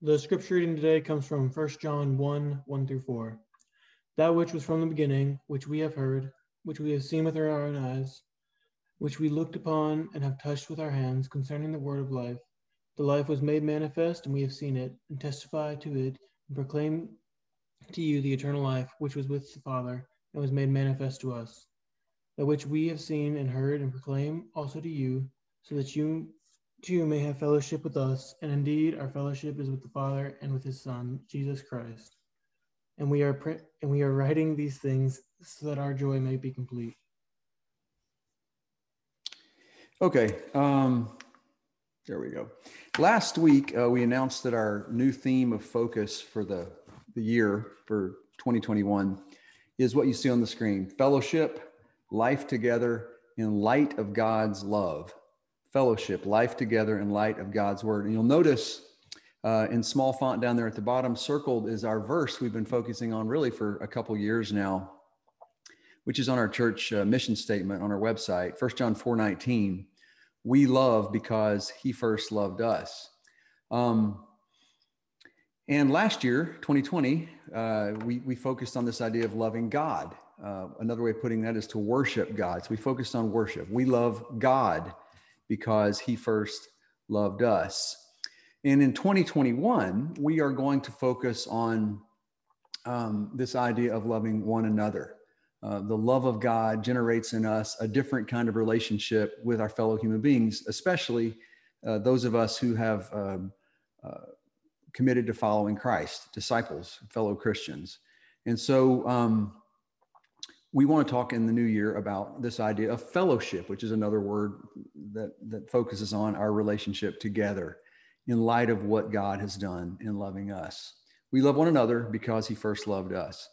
The scripture reading today comes from 1 John 1 1 through 4. That which was from the beginning, which we have heard, which we have seen with our own eyes, which we looked upon and have touched with our hands concerning the word of life. The life was made manifest, and we have seen it, and testify to it, and proclaim to you the eternal life which was with the Father, and was made manifest to us. That which we have seen and heard and proclaim also to you, so that you too may have fellowship with us. And indeed, our fellowship is with the Father and with His Son, Jesus Christ. And we are pre- and we are writing these things so that our joy may be complete. Okay, um, there we go. Last week, uh, we announced that our new theme of focus for the, the year for 2021 is what you see on the screen fellowship, life together in light of God's love. Fellowship, life together in light of God's word. And you'll notice uh, in small font down there at the bottom, circled is our verse we've been focusing on really for a couple years now which is on our church uh, mission statement on our website, 1 John 4 19. We love because he first loved us. Um, and last year, 2020, uh, we, we focused on this idea of loving God. Uh, another way of putting that is to worship God. So we focused on worship. We love God because he first loved us. And in 2021, we are going to focus on um, this idea of loving one another. Uh, the love of God generates in us a different kind of relationship with our fellow human beings, especially uh, those of us who have um, uh, committed to following Christ, disciples, fellow Christians. And so um, we want to talk in the new year about this idea of fellowship, which is another word that, that focuses on our relationship together in light of what God has done in loving us. We love one another because he first loved us.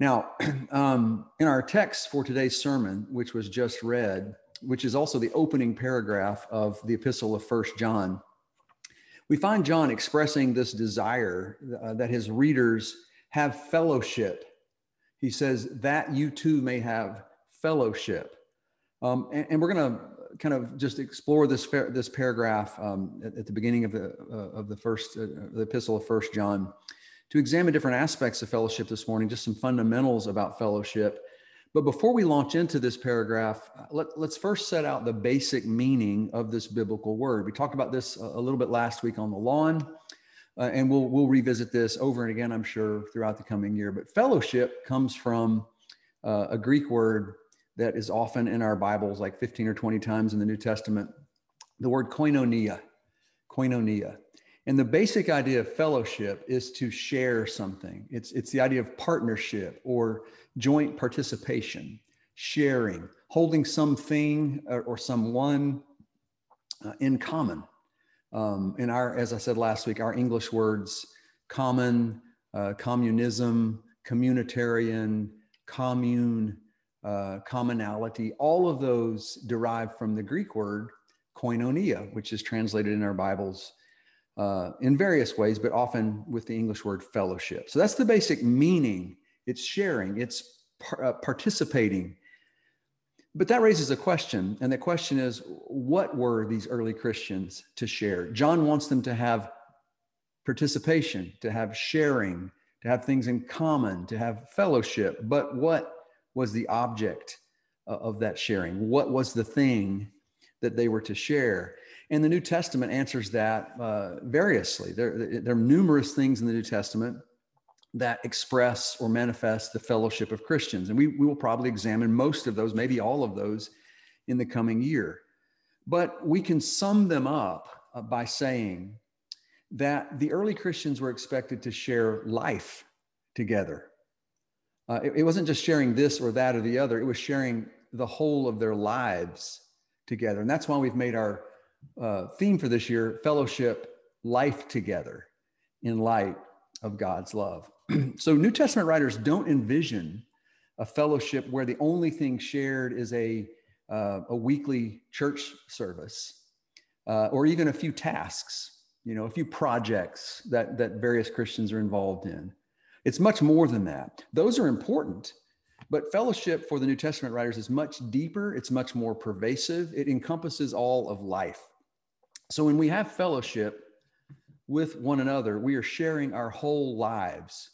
Now, um, in our text for today's sermon, which was just read, which is also the opening paragraph of the epistle of First John, we find John expressing this desire uh, that his readers have fellowship. He says that you too may have fellowship. Um, and, and, we're going to kind of just explore this this paragraph um, at, at, the beginning of the uh, of the first uh, the epistle of First John to examine different aspects of fellowship this morning, just some fundamentals about fellowship. But before we launch into this paragraph, uh, let, us first set out the basic meaning of this biblical word. We talked about this a, little bit last week on the lawn, uh, and we'll, we'll revisit this over and again, I'm sure, throughout the coming year. But fellowship comes from uh, a Greek word that is often in our Bibles, like 15 or 20 times in the New Testament, the word koinonia. Koinonia. And the basic idea of fellowship is to share something. It's, it's the idea of partnership or joint participation, sharing, holding something or, or someone uh, in common. Um, in our, as I said last week, our English words, common, uh, communism, communitarian, commune, uh, commonality, all of those derive from the Greek word koinonia, which is translated in our Bibles uh, in various ways, but often with the English word fellowship. So that's the basic meaning. It's sharing, it's par- uh, participating. But that raises a question, and the question is what were these early Christians to share? John wants them to have participation, to have sharing, to have things in common, to have fellowship. But what was the object uh, of that sharing? What was the thing that they were to share? And the New Testament answers that uh, variously. There, there are numerous things in the New Testament that express or manifest the fellowship of Christians. And we, we will probably examine most of those, maybe all of those, in the coming year. But we can sum them up uh, by saying that the early Christians were expected to share life together. Uh, it, it wasn't just sharing this or that or the other, it was sharing the whole of their lives together. And that's why we've made our uh, theme for this year fellowship, life together in light of God's love. so, New Testament writers don't envision a fellowship where the only thing shared is a, uh, a weekly church service uh, or even a few tasks, you know, a few projects that, that various Christians are involved in. It's much more than that. Those are important. But fellowship for the New Testament writers is much deeper, it's much more pervasive, it encompasses all of life. So when we have fellowship, with one another, we are sharing our whole lives,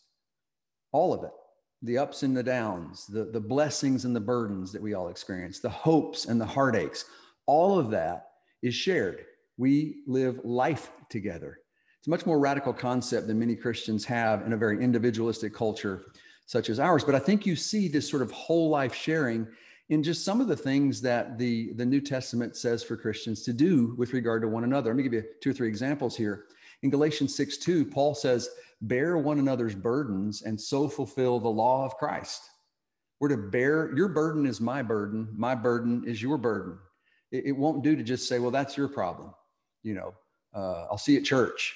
all of it the ups and the downs, the, the blessings and the burdens that we all experience, the hopes and the heartaches, all of that is shared. We live life together. It's a much more radical concept than many Christians have in a very individualistic culture such as ours. But I think you see this sort of whole life sharing in just some of the things that the, the New Testament says for Christians to do with regard to one another. Let me give you two or three examples here. In Galatians 6 2, Paul says, Bear one another's burdens and so fulfill the law of Christ. We're to bear, your burden is my burden, my burden is your burden. It, it won't do to just say, Well, that's your problem. You know, uh, I'll see you at church.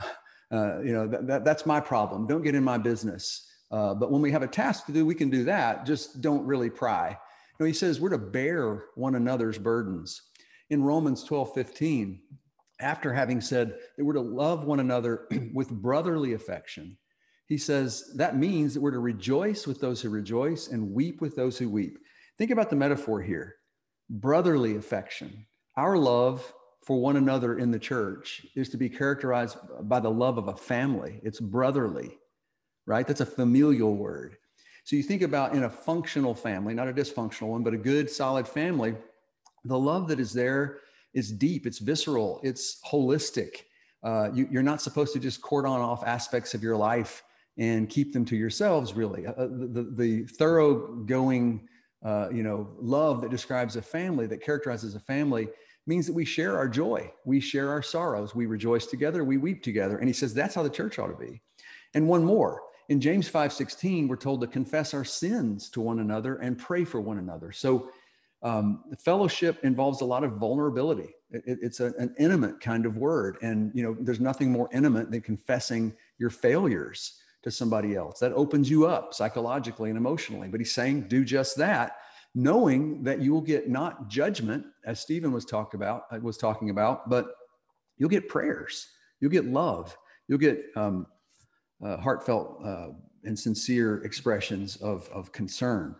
Uh, you know, that, that, that's my problem. Don't get in my business. Uh, but when we have a task to do, we can do that. Just don't really pry You know, he says we're to bear one another's burdens. In Romans 12, 15, after having said that we're to love one another with brotherly affection, he says that means that we're to rejoice with those who rejoice and weep with those who weep. Think about the metaphor here brotherly affection. Our love for one another in the church is to be characterized by the love of a family, it's brotherly, right? That's a familial word. So you think about in a functional family, not a dysfunctional one, but a good, solid family, the love that is there is deep, it's visceral, it's holistic. Uh, you, are not supposed to just cordon off aspects of your life and keep them to yourselves, really. Uh, the, the, the thoroughgoing, uh, you know, love that describes a family, that characterizes a family, means that we share our joy, we share our sorrows, we rejoice together, we weep together. And he says that's how the church ought to be. And one more, in James 5:16, we're told to confess our sins to one another and pray for one another. So um, fellowship involves a lot of vulnerability. It, it's a, an intimate kind of word, and you know, there's nothing more intimate than confessing your failures to somebody else. That opens you up psychologically and emotionally. But he's saying, do just that, knowing that you will get not judgment, as Stephen was about, uh, was talking about, but you'll get prayers, you'll get love, you'll get um, uh, heartfelt uh, and sincere expressions of, of concern.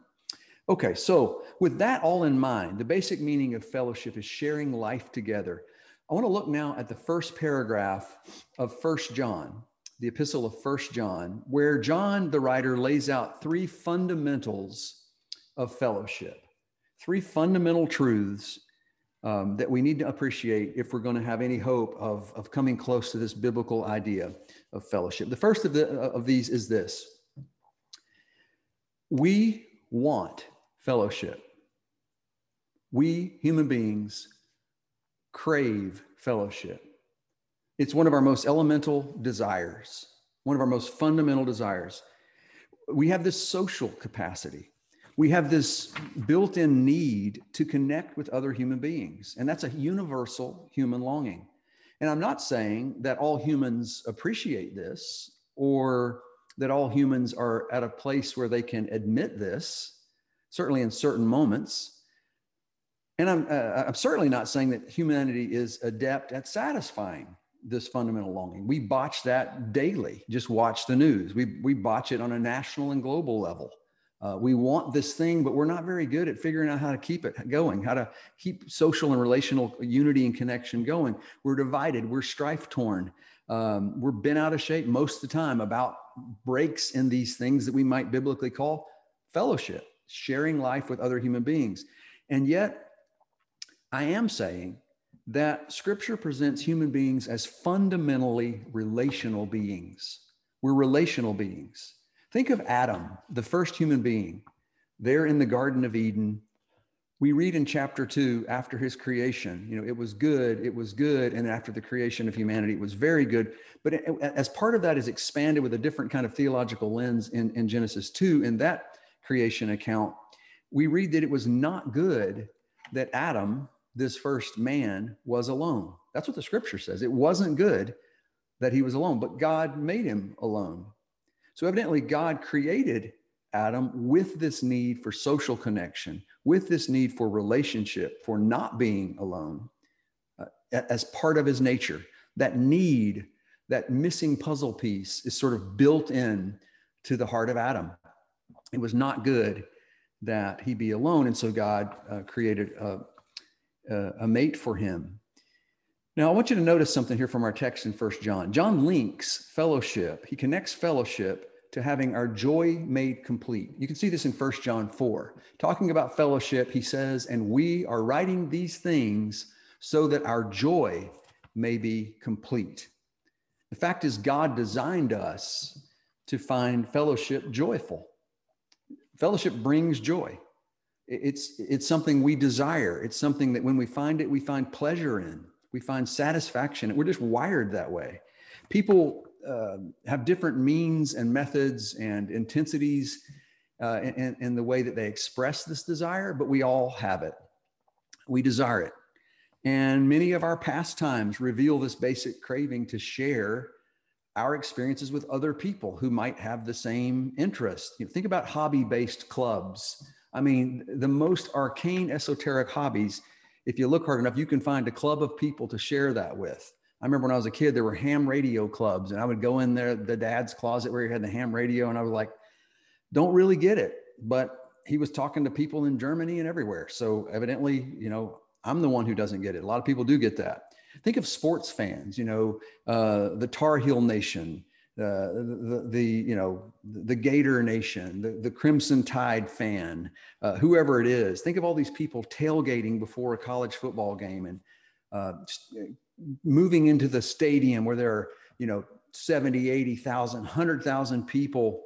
Okay, so with that all in mind, the basic meaning of fellowship is sharing life together. I want to look now at the first paragraph of First John, the epistle of First John, where John, the writer, lays out three fundamentals of fellowship, three fundamental truths um, that we need to appreciate if we're going to have any hope of, of coming close to this biblical idea of fellowship. The first of, the, of these is this we want fellowship. We human beings crave fellowship. It's one of our most elemental desires, one of our most fundamental desires. We have this social capacity we have this built in need to connect with other human beings. And that's a universal human longing. And I'm not saying that all humans appreciate this or that all humans are at a place where they can admit this, certainly in certain moments. And I'm, uh, I'm certainly not saying that humanity is adept at satisfying this fundamental longing. We botch that daily. Just watch the news. We, we botch it on a national and global level. Uh, we want this thing, but we're not very good at figuring out how to keep it going, how to keep social and relational unity and connection going. We're divided, we're strife torn, um, we're bent out of shape most of the time about breaks in these things that we might biblically call fellowship, sharing life with other human beings. And yet, I am saying that scripture presents human beings as fundamentally relational beings. We're relational beings. Think of Adam, the first human being, there in the Garden of Eden. We read in chapter two, after his creation, you know, it was good, it was good. And after the creation of humanity, it was very good. But as part of that is expanded with a different kind of theological lens in, in Genesis 2, And that creation account, we read that it was not good that Adam, this first man, was alone. That's what the scripture says. It wasn't good that he was alone, but God made him alone. So, evidently, God created Adam with this need for social connection, with this need for relationship, for not being alone uh, as part of his nature. That need, that missing puzzle piece is sort of built in to the heart of Adam. It was not good that he be alone. And so God uh, created a, a, a mate for him. Now, I want you to notice something here from our text in First John. John links fellowship, he connects fellowship to having our joy made complete. You can see this in First John 4. Talking about fellowship, he says, And we are writing these things so that our joy may be complete. The fact is, God designed us to find fellowship joyful. Fellowship brings joy. It's, it's something we desire. It's something that when we find it, we find pleasure in we find satisfaction. We're just wired that way. People uh, have different means and methods and intensities uh, in, in the way that they express this desire, but we all have it. We desire it. And many of our pastimes reveal this basic craving to share our experiences with other people who might have the same interest. You know, think about hobby based clubs. I mean, the most arcane esoteric hobbies if you look hard enough, you can find a club of people to share that with. I remember when I was a kid, there were ham radio clubs, and I would go in there, the dad's closet where he had the ham radio, and I was like, don't really get it. But he was talking to people in Germany and everywhere. So evidently, you know, I'm the one who doesn't get it. A lot of people do get that. Think of sports fans, you know, uh, the Tar Heel Nation, uh, the, the, you know the Gator Nation, the, the Crimson Tide fan, uh, whoever it is. Think of all these people tailgating before a college football game and uh, moving into the stadium where there are you know 70, 80,000, 100,000 people,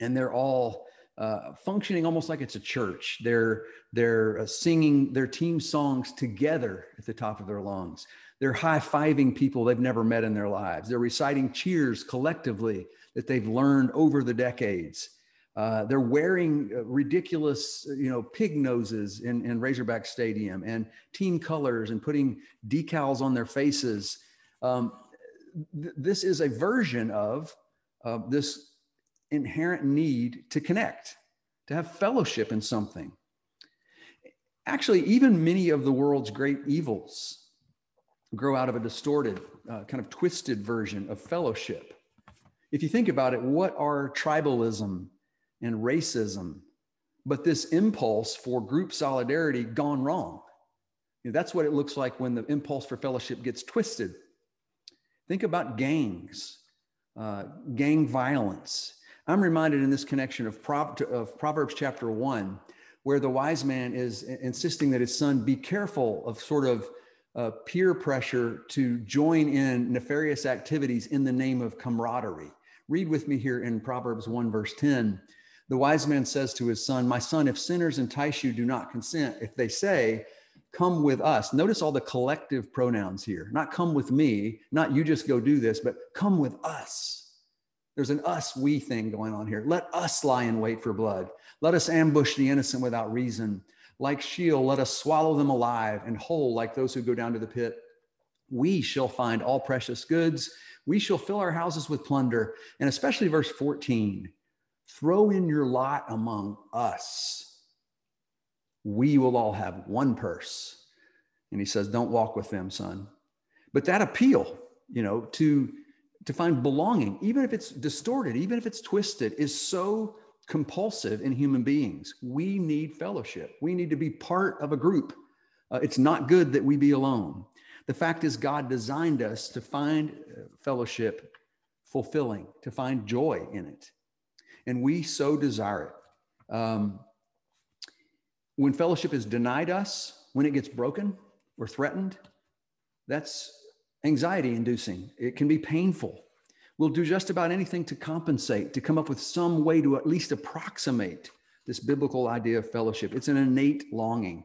and they're all uh, functioning almost like it's a church. They're they're uh, singing their team songs together at the top of their lungs. They're high fiving people they've never met in their lives. They're reciting cheers collectively that they've learned over the decades. Uh, they're wearing uh, ridiculous, you know, pig noses in, in Razorback Stadium and team colors and putting decals on their faces. Um, th- this is a version of uh, this inherent need to connect, to have fellowship in something. Actually, even many of the world's great evils grow out of a distorted, uh, kind of twisted version of fellowship. If you think about it, what are tribalism and racism but this impulse for group solidarity gone wrong? You know, that's what it looks like when the impulse for fellowship gets twisted. Think about gangs, uh, gang violence. I'm reminded in this connection of, of Proverbs chapter one, where the wise man is insisting that his son be careful of sort of uh, peer pressure to join in nefarious activities in the name of camaraderie. Read with me here in Proverbs 1, verse 10. The wise man says to his son, My son, if sinners entice you, do not consent. If they say, Come with us, notice all the collective pronouns here. Not come with me, not you just go do this, but come with us. There's an us we thing going on here. Let us lie in wait for blood. Let us ambush the innocent without reason. Like Sheol, let us swallow them alive and whole like those who go down to the pit. We shall find all precious goods. We shall fill our houses with plunder. And especially verse 14 throw in your lot among us. We will all have one purse. And he says, Don't walk with them, son. But that appeal, you know, to, to find belonging, even if it's distorted, even if it's twisted, is so compulsive in human beings. We need fellowship. We need to be part of a group. Uh, it's not good that we be alone. The fact is, God designed us to find uh, fellowship fulfilling, to find joy in it. And we so desire it. Um, when fellowship is denied us, when it gets broken or threatened, that's anxiety inducing. It can be painful. We'll do just about anything to compensate, to come up with some way to at least approximate this biblical idea of fellowship. It's an innate longing.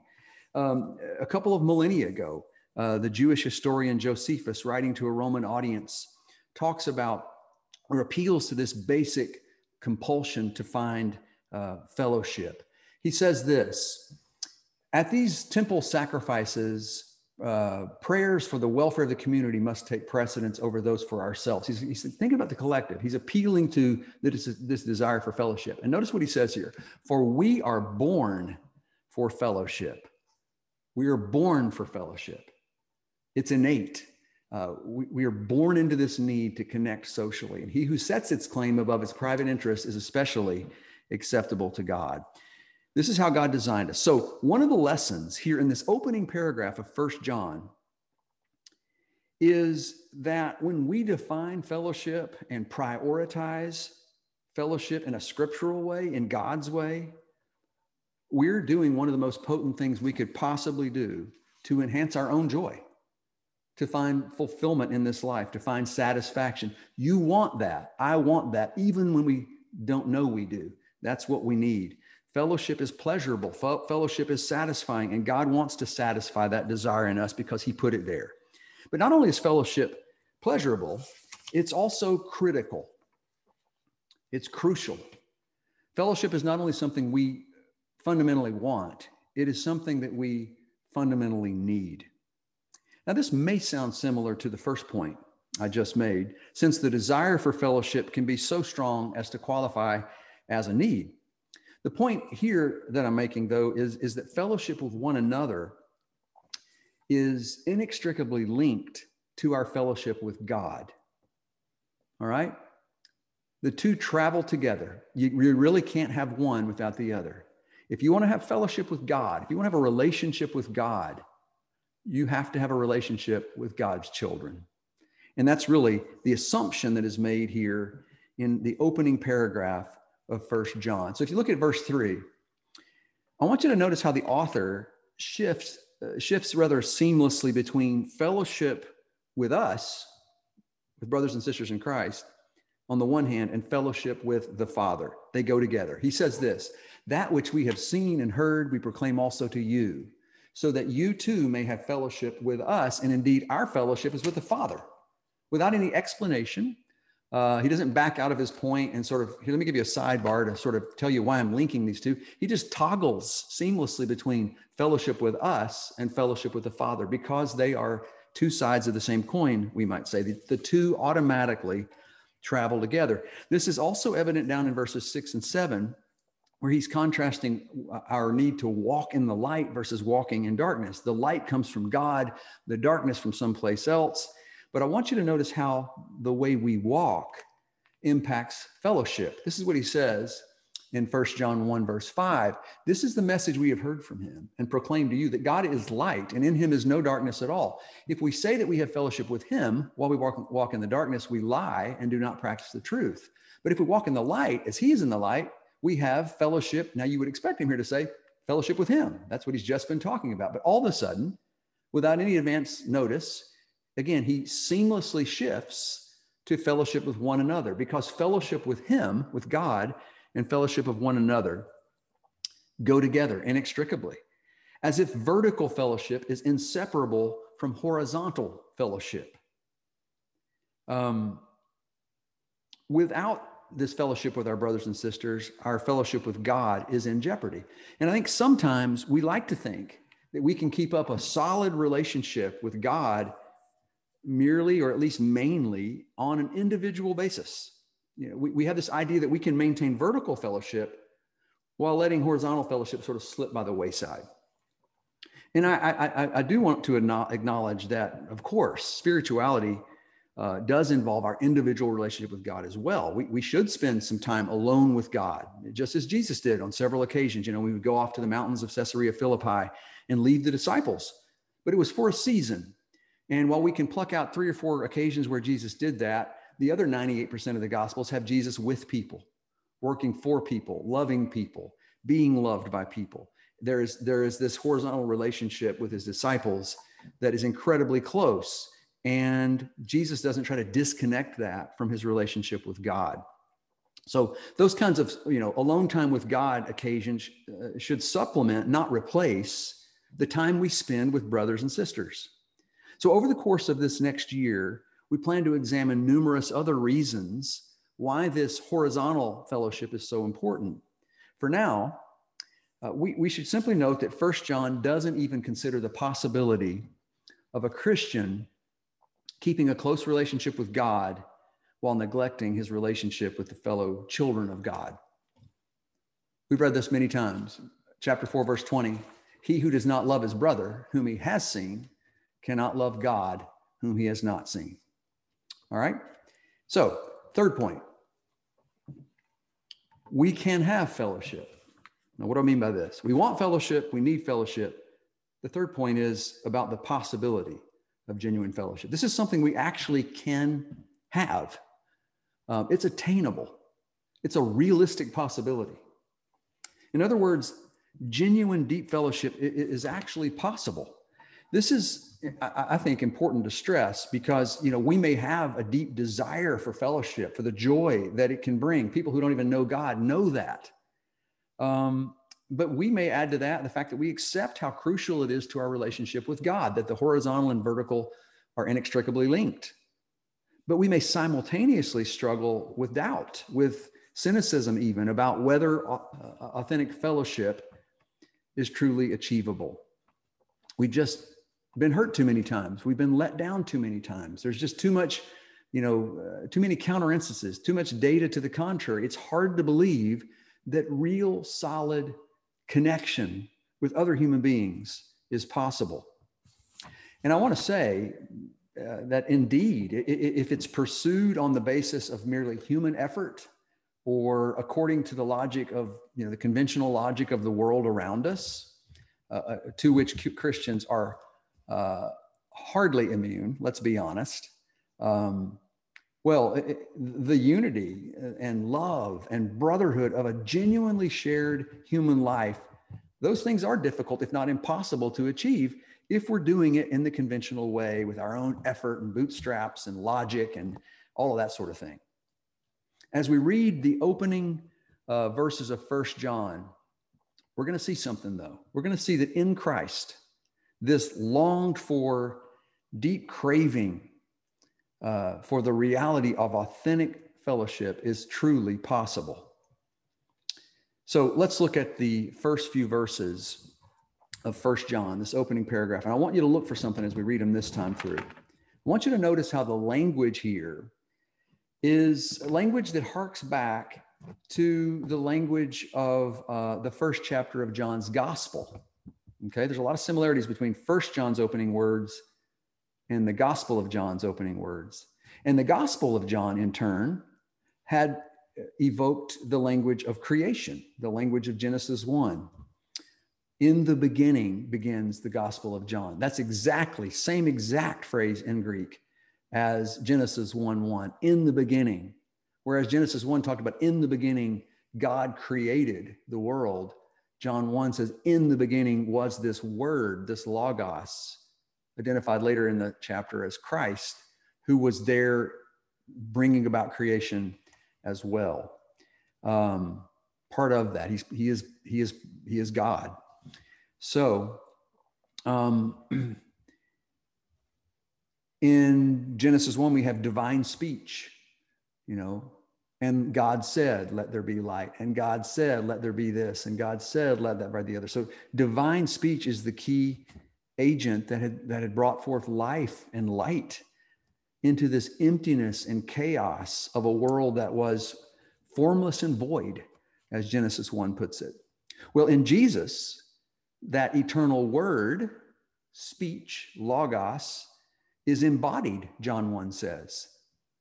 Um, a couple of millennia ago, uh, the Jewish historian Josephus, writing to a Roman audience, talks about or appeals to this basic compulsion to find uh, fellowship. He says this At these temple sacrifices, uh, prayers for the welfare of the community must take precedence over those for ourselves. He's, he's thinking about the collective. He's appealing to this, this desire for fellowship. And notice what he says here For we are born for fellowship. We are born for fellowship, it's innate. Uh, we, we are born into this need to connect socially. And he who sets its claim above its private interest is especially acceptable to God. This is how God designed us. So, one of the lessons here in this opening paragraph of First John is that when we define fellowship and prioritize fellowship in a scriptural way, in God's way, we're doing one of the most potent things we could possibly do to enhance our own joy, to find fulfillment in this life, to find satisfaction. You want that. I want that, even when we don't know we do. That's what we need. Fellowship is pleasurable, fellowship is satisfying, and God wants to satisfy that desire in us because He put it there. But not only is fellowship pleasurable, it's also critical, it's crucial. Fellowship is not only something we fundamentally want, it is something that we fundamentally need. Now, this may sound similar to the first point I just made, since the desire for fellowship can be so strong as to qualify as a need. The point here that I'm making, though, is, is that fellowship with one another is inextricably linked to our fellowship with God. All right? The two travel together. You, you really can't have one without the other. If you want to have fellowship with God, if you want to have a relationship with God, you have to have a relationship with God's children. And that's really the assumption that is made here in the opening paragraph of First John. So if you look at verse 3, I want you to notice how the author shifts uh, shifts rather seamlessly between fellowship with us, with brothers and sisters in Christ, on the one hand, and fellowship with the Father. They go together. He says this That which we have seen and heard, we proclaim also to you, so that you too may have fellowship with us. And indeed, our fellowship is with the Father. Without any explanation, uh, he doesn't back out of his point and sort of, here, let me give you a sidebar to sort of tell you why I'm linking these two. He just toggles seamlessly between fellowship with us and fellowship with the Father because they are two sides of the same coin, we might say. The, the two automatically travel together. This is also evident down in verses six and seven, where he's contrasting our need to walk in the light versus walking in darkness. The light comes from God, the darkness from someplace else. But I want you to notice how the way we walk impacts fellowship. This is what he says in 1 John 1, verse 5. This is the message we have heard from him and proclaimed to you that God is light and in him is no darkness at all. If we say that we have fellowship with him while we walk, walk in the darkness, we lie and do not practice the truth. But if we walk in the light as he is in the light, we have fellowship. Now, you would expect him here to say fellowship with him. That's what he's just been talking about. But all of a sudden, without any advance notice, again, he seamlessly shifts to fellowship with one another because fellowship with him, with God, and fellowship of one another go together inextricably, as if vertical fellowship is inseparable from horizontal fellowship. Um, without this fellowship with our brothers and sisters, our fellowship with God is in jeopardy. And I think sometimes we like to think that we can keep up a solid relationship with God merely or at least mainly on an individual basis. You know, we, we have this idea that we can maintain vertical fellowship while letting horizontal fellowship sort of slip by the wayside. And I, I, I do want to acknowledge that, of course, spirituality uh, does involve our individual relationship with God as well. We, we should spend some time alone with God, just as Jesus did on several occasions. You know, we would go off to the mountains of Caesarea Philippi and leave the disciples, but it was for a season. And while we can pluck out three or four occasions where Jesus did that, the other 98% of the Gospels have Jesus with people, working for people, loving people, being loved by people. There is, there is this horizontal relationship with his disciples that is incredibly close. And Jesus doesn't try to disconnect that from his relationship with God. So those kinds of, you know, alone time with God occasions uh, should supplement, not replace, the time we spend with brothers and sisters. So, over the course of this next year, we plan to examine numerous other reasons why this horizontal fellowship is so important. For now, uh, we, we should simply note that First John doesn't even consider the possibility of a Christian keeping a close relationship with God while neglecting his relationship with the fellow children of God. We've read this many times. Chapter 4, verse 20 He who does not love his brother, whom he has seen, cannot love God whom he has not seen. All right. So, third point we can have fellowship. Now, what do I mean by this? We want fellowship, we need fellowship. The third point is about the possibility of genuine fellowship. This is something we actually can have. Um, it's attainable, it's a realistic possibility. In other words, genuine deep fellowship is actually possible. This is, I think, important to stress because you know we may have a deep desire for fellowship, for the joy that it can bring. People who don't even know God know that. Um, but we may add to that the fact that we accept how crucial it is to our relationship with God, that the horizontal and vertical are inextricably linked. But we may simultaneously struggle with doubt, with cynicism, even about whether authentic fellowship is truly achievable. We've just been hurt too many times. We've been let down too many times. There's just too much, you know, uh, too many counter instances, too much data to the contrary. It's hard to believe that real solid connection with other human beings is possible. And I want to say uh, that indeed, if it's pursued on the basis of merely human effort or according to the logic of, you know, the conventional logic of the world around us, uh, uh to which Christians are uh, hardly immune, let's be honest. Um, well, it, the unity and love and brotherhood of a genuinely shared human life, those things are difficult, if not impossible, to achieve if we're doing it in the conventional way with our own effort and bootstraps and logic and all of that sort of thing. As we read the opening uh, verses of First John, we're going to see something though. We're going to see that in Christ, this longed for, deep craving uh, for the reality of authentic fellowship is truly possible. So let's look at the first few verses of First John, this opening paragraph. And I want you to look for something as we read them this time through. I want you to notice how the language here is language that harks back to the language of uh, the first chapter of John's gospel. Okay, there's a lot of similarities between First John's opening words and the Gospel of John's opening words. And the Gospel of John, in turn, had evoked the language of creation, the language of Genesis 1. In the beginning begins the Gospel of John. That's exactly, same exact phrase in Greek as Genesis 1 1. In the beginning. Whereas Genesis 1 talked about in the beginning, God created the world. John 1 says, In the beginning was this word, this logos, identified later in the chapter as Christ, who was there bringing about creation as well. Um, part of that, he's, he is he is he is God. So, um, in Genesis one, we have divine speech. You know, and God said, Let there be light. And God said, Let there be this. And God said, Let that be the other. So divine speech is the key agent that had, that had brought forth life and light into this emptiness and chaos of a world that was formless and void, as Genesis 1 puts it. Well, in Jesus, that eternal word, speech, logos, is embodied, John 1 says.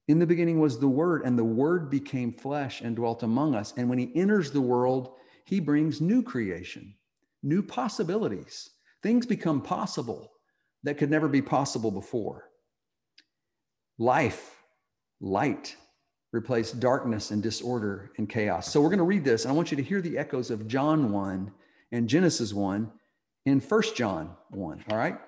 In the beginning was the Word, and the Word became flesh and dwelt among us. And when He enters the world, He brings new creation, new possibilities. Things become possible that could never be possible before. Life, light, replace darkness and disorder and chaos. So we're going to read this, and I want you to hear the echoes of John 1 and Genesis 1 in First John 1. All right?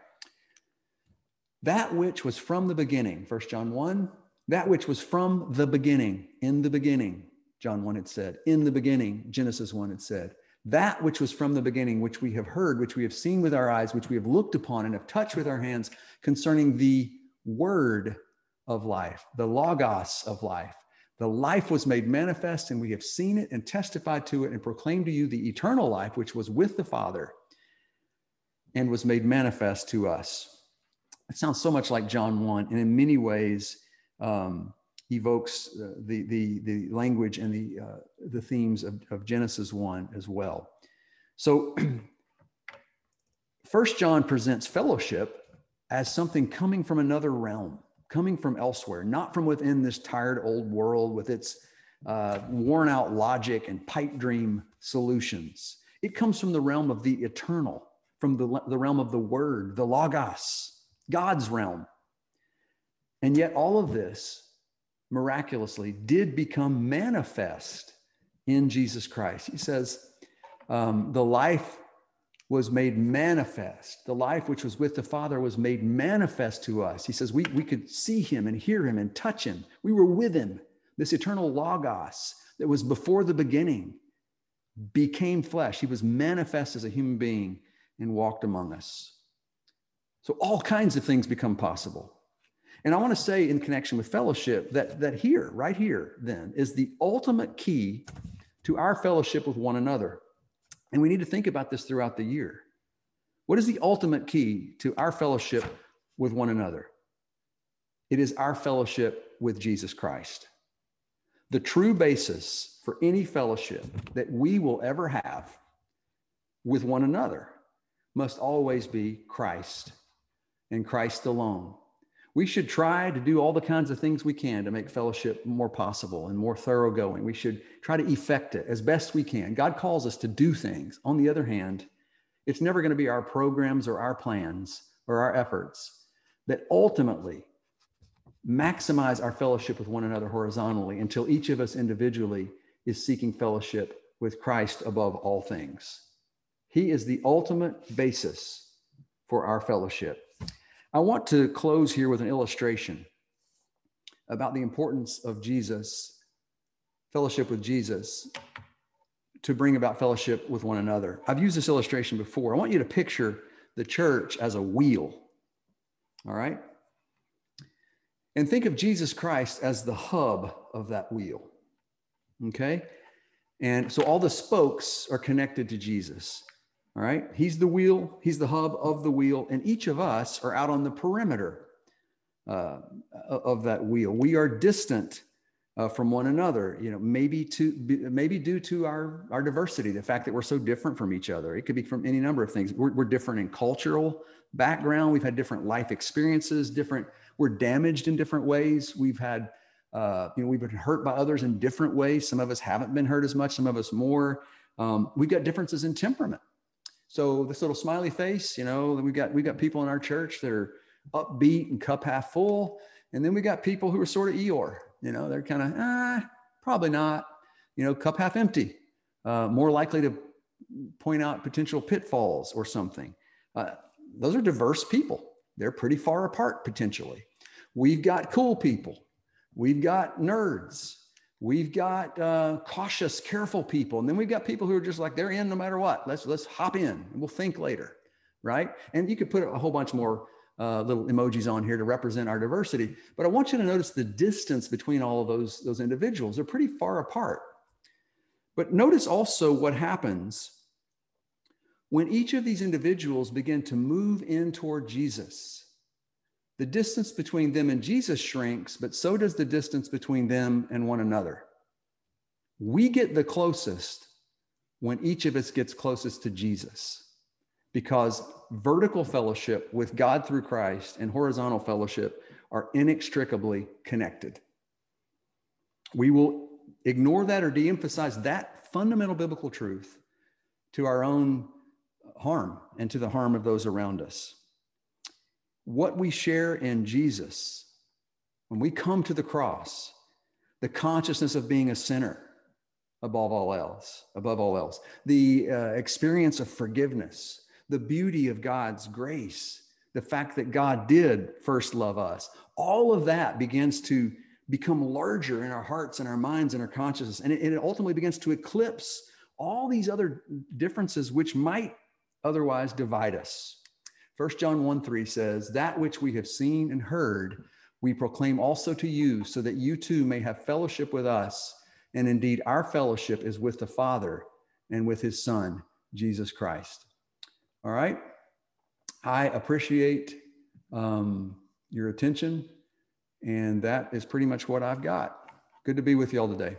That which was from the beginning, First John 1, that which was from the beginning, in the beginning, John 1 had said, in the beginning, Genesis 1 had said, that which was from the beginning, which we have heard, which we have seen with our eyes, which we have looked upon and have touched with our hands concerning the word of life, the logos of life. The life was made manifest, and we have seen it and testified to it and proclaimed to you the eternal life, which was with the Father and was made manifest to us. It sounds so much like John 1, and in many ways, um, evokes uh, the, the, the language and the, uh, the themes of, of Genesis 1 as well. So, First John presents fellowship as something coming from another realm, coming from elsewhere, not from within this tired old world with its uh, worn out logic and pipe dream solutions. It comes from the realm of the eternal, from the, the realm of the word, the logos, God's realm. And yet, all of this miraculously did become manifest in Jesus Christ. He says, um, The life was made manifest. The life which was with the Father was made manifest to us. He says, we, we could see him and hear him and touch him. We were with him. This eternal Logos that was before the beginning became flesh. He was manifest as a human being and walked among us. So all kinds of things become possible. And I want to say in connection with fellowship that, that here, right here, then, is the ultimate key to our fellowship with one another. And we need to think about this throughout the year. What is the ultimate key to our fellowship with one another? It is our fellowship with Jesus Christ. The true basis for any fellowship that we will ever have with one another must always be Christ and Christ alone. We should try to do all the kinds of things we can to make fellowship more possible and more thoroughgoing. We should try to effect it as best we can. God calls us to do things. On the other hand, it's never going to be our programs or our plans or our efforts that ultimately maximize our fellowship with one another horizontally until each of us individually is seeking fellowship with Christ above all things. He is the ultimate basis for our fellowship. I want to close here with an illustration about the importance of Jesus, fellowship with Jesus, to bring about fellowship with one another. I've used this illustration before. I want you to picture the church as a wheel. All right? And think of Jesus Christ as the hub of that wheel. Okay? And so all the spokes are connected to Jesus. All right. He's the wheel, he's the hub of the wheel, and each of us are out on the perimeter uh, of that wheel. We are distant uh, from one another, you know, maybe to maybe due to our our diversity, the fact that we're so different from each other. It could be from any number of things. We're, we're different in cultural background. We've had different life experiences, different. We're damaged in different ways. We've had, uh, you know, we've been hurt by others in different ways. Some of us haven't been hurt as much. Some of us more. Um, we've got differences in temperament. So this little smiley face, you know, we've got we've got people in our church that are upbeat and cup half full, and then we got people who are sort of Eeyore, you know, they're kind of ah, probably not, you know, cup half empty, uh, more likely to point out potential pitfalls or something. Uh, those are diverse people. They're pretty far apart potentially. We've got cool people. We've got nerds. We've got uh, cautious, careful people, and then we've got people who are just like they're in no matter what. Let's let's hop in and we'll think later, right? And you could put a whole bunch more uh, little emojis on here to represent our diversity. But I want you to notice the distance between all of those those individuals. They're pretty far apart. But notice also what happens when each of these individuals begin to move in toward Jesus the distance between them and Jesus shrinks, but so does the distance between them and one another. We get the closest when each of us gets closest to Jesus because vertical fellowship with God through Christ and horizontal fellowship are inextricably connected. We will ignore that or de emphasize that fundamental biblical truth to our own harm and to the harm of those around us what we share in Jesus, when we come to the cross, the consciousness of being a sinner above all else, above all else, the uh, experience of forgiveness, the beauty of God's grace, the fact that God did first love us, all of that begins to become larger in our hearts and our minds and our consciousness. And it, it ultimately begins to eclipse all these other differences which might otherwise divide us. 1 John 1 3 says, That which we have seen and heard, we proclaim also to you, so that you too may have fellowship with us. And indeed, our fellowship is with the Father and with his Son, Jesus Christ. All right. I appreciate um, your attention. And that is pretty much what I've got. Good to be with you all today.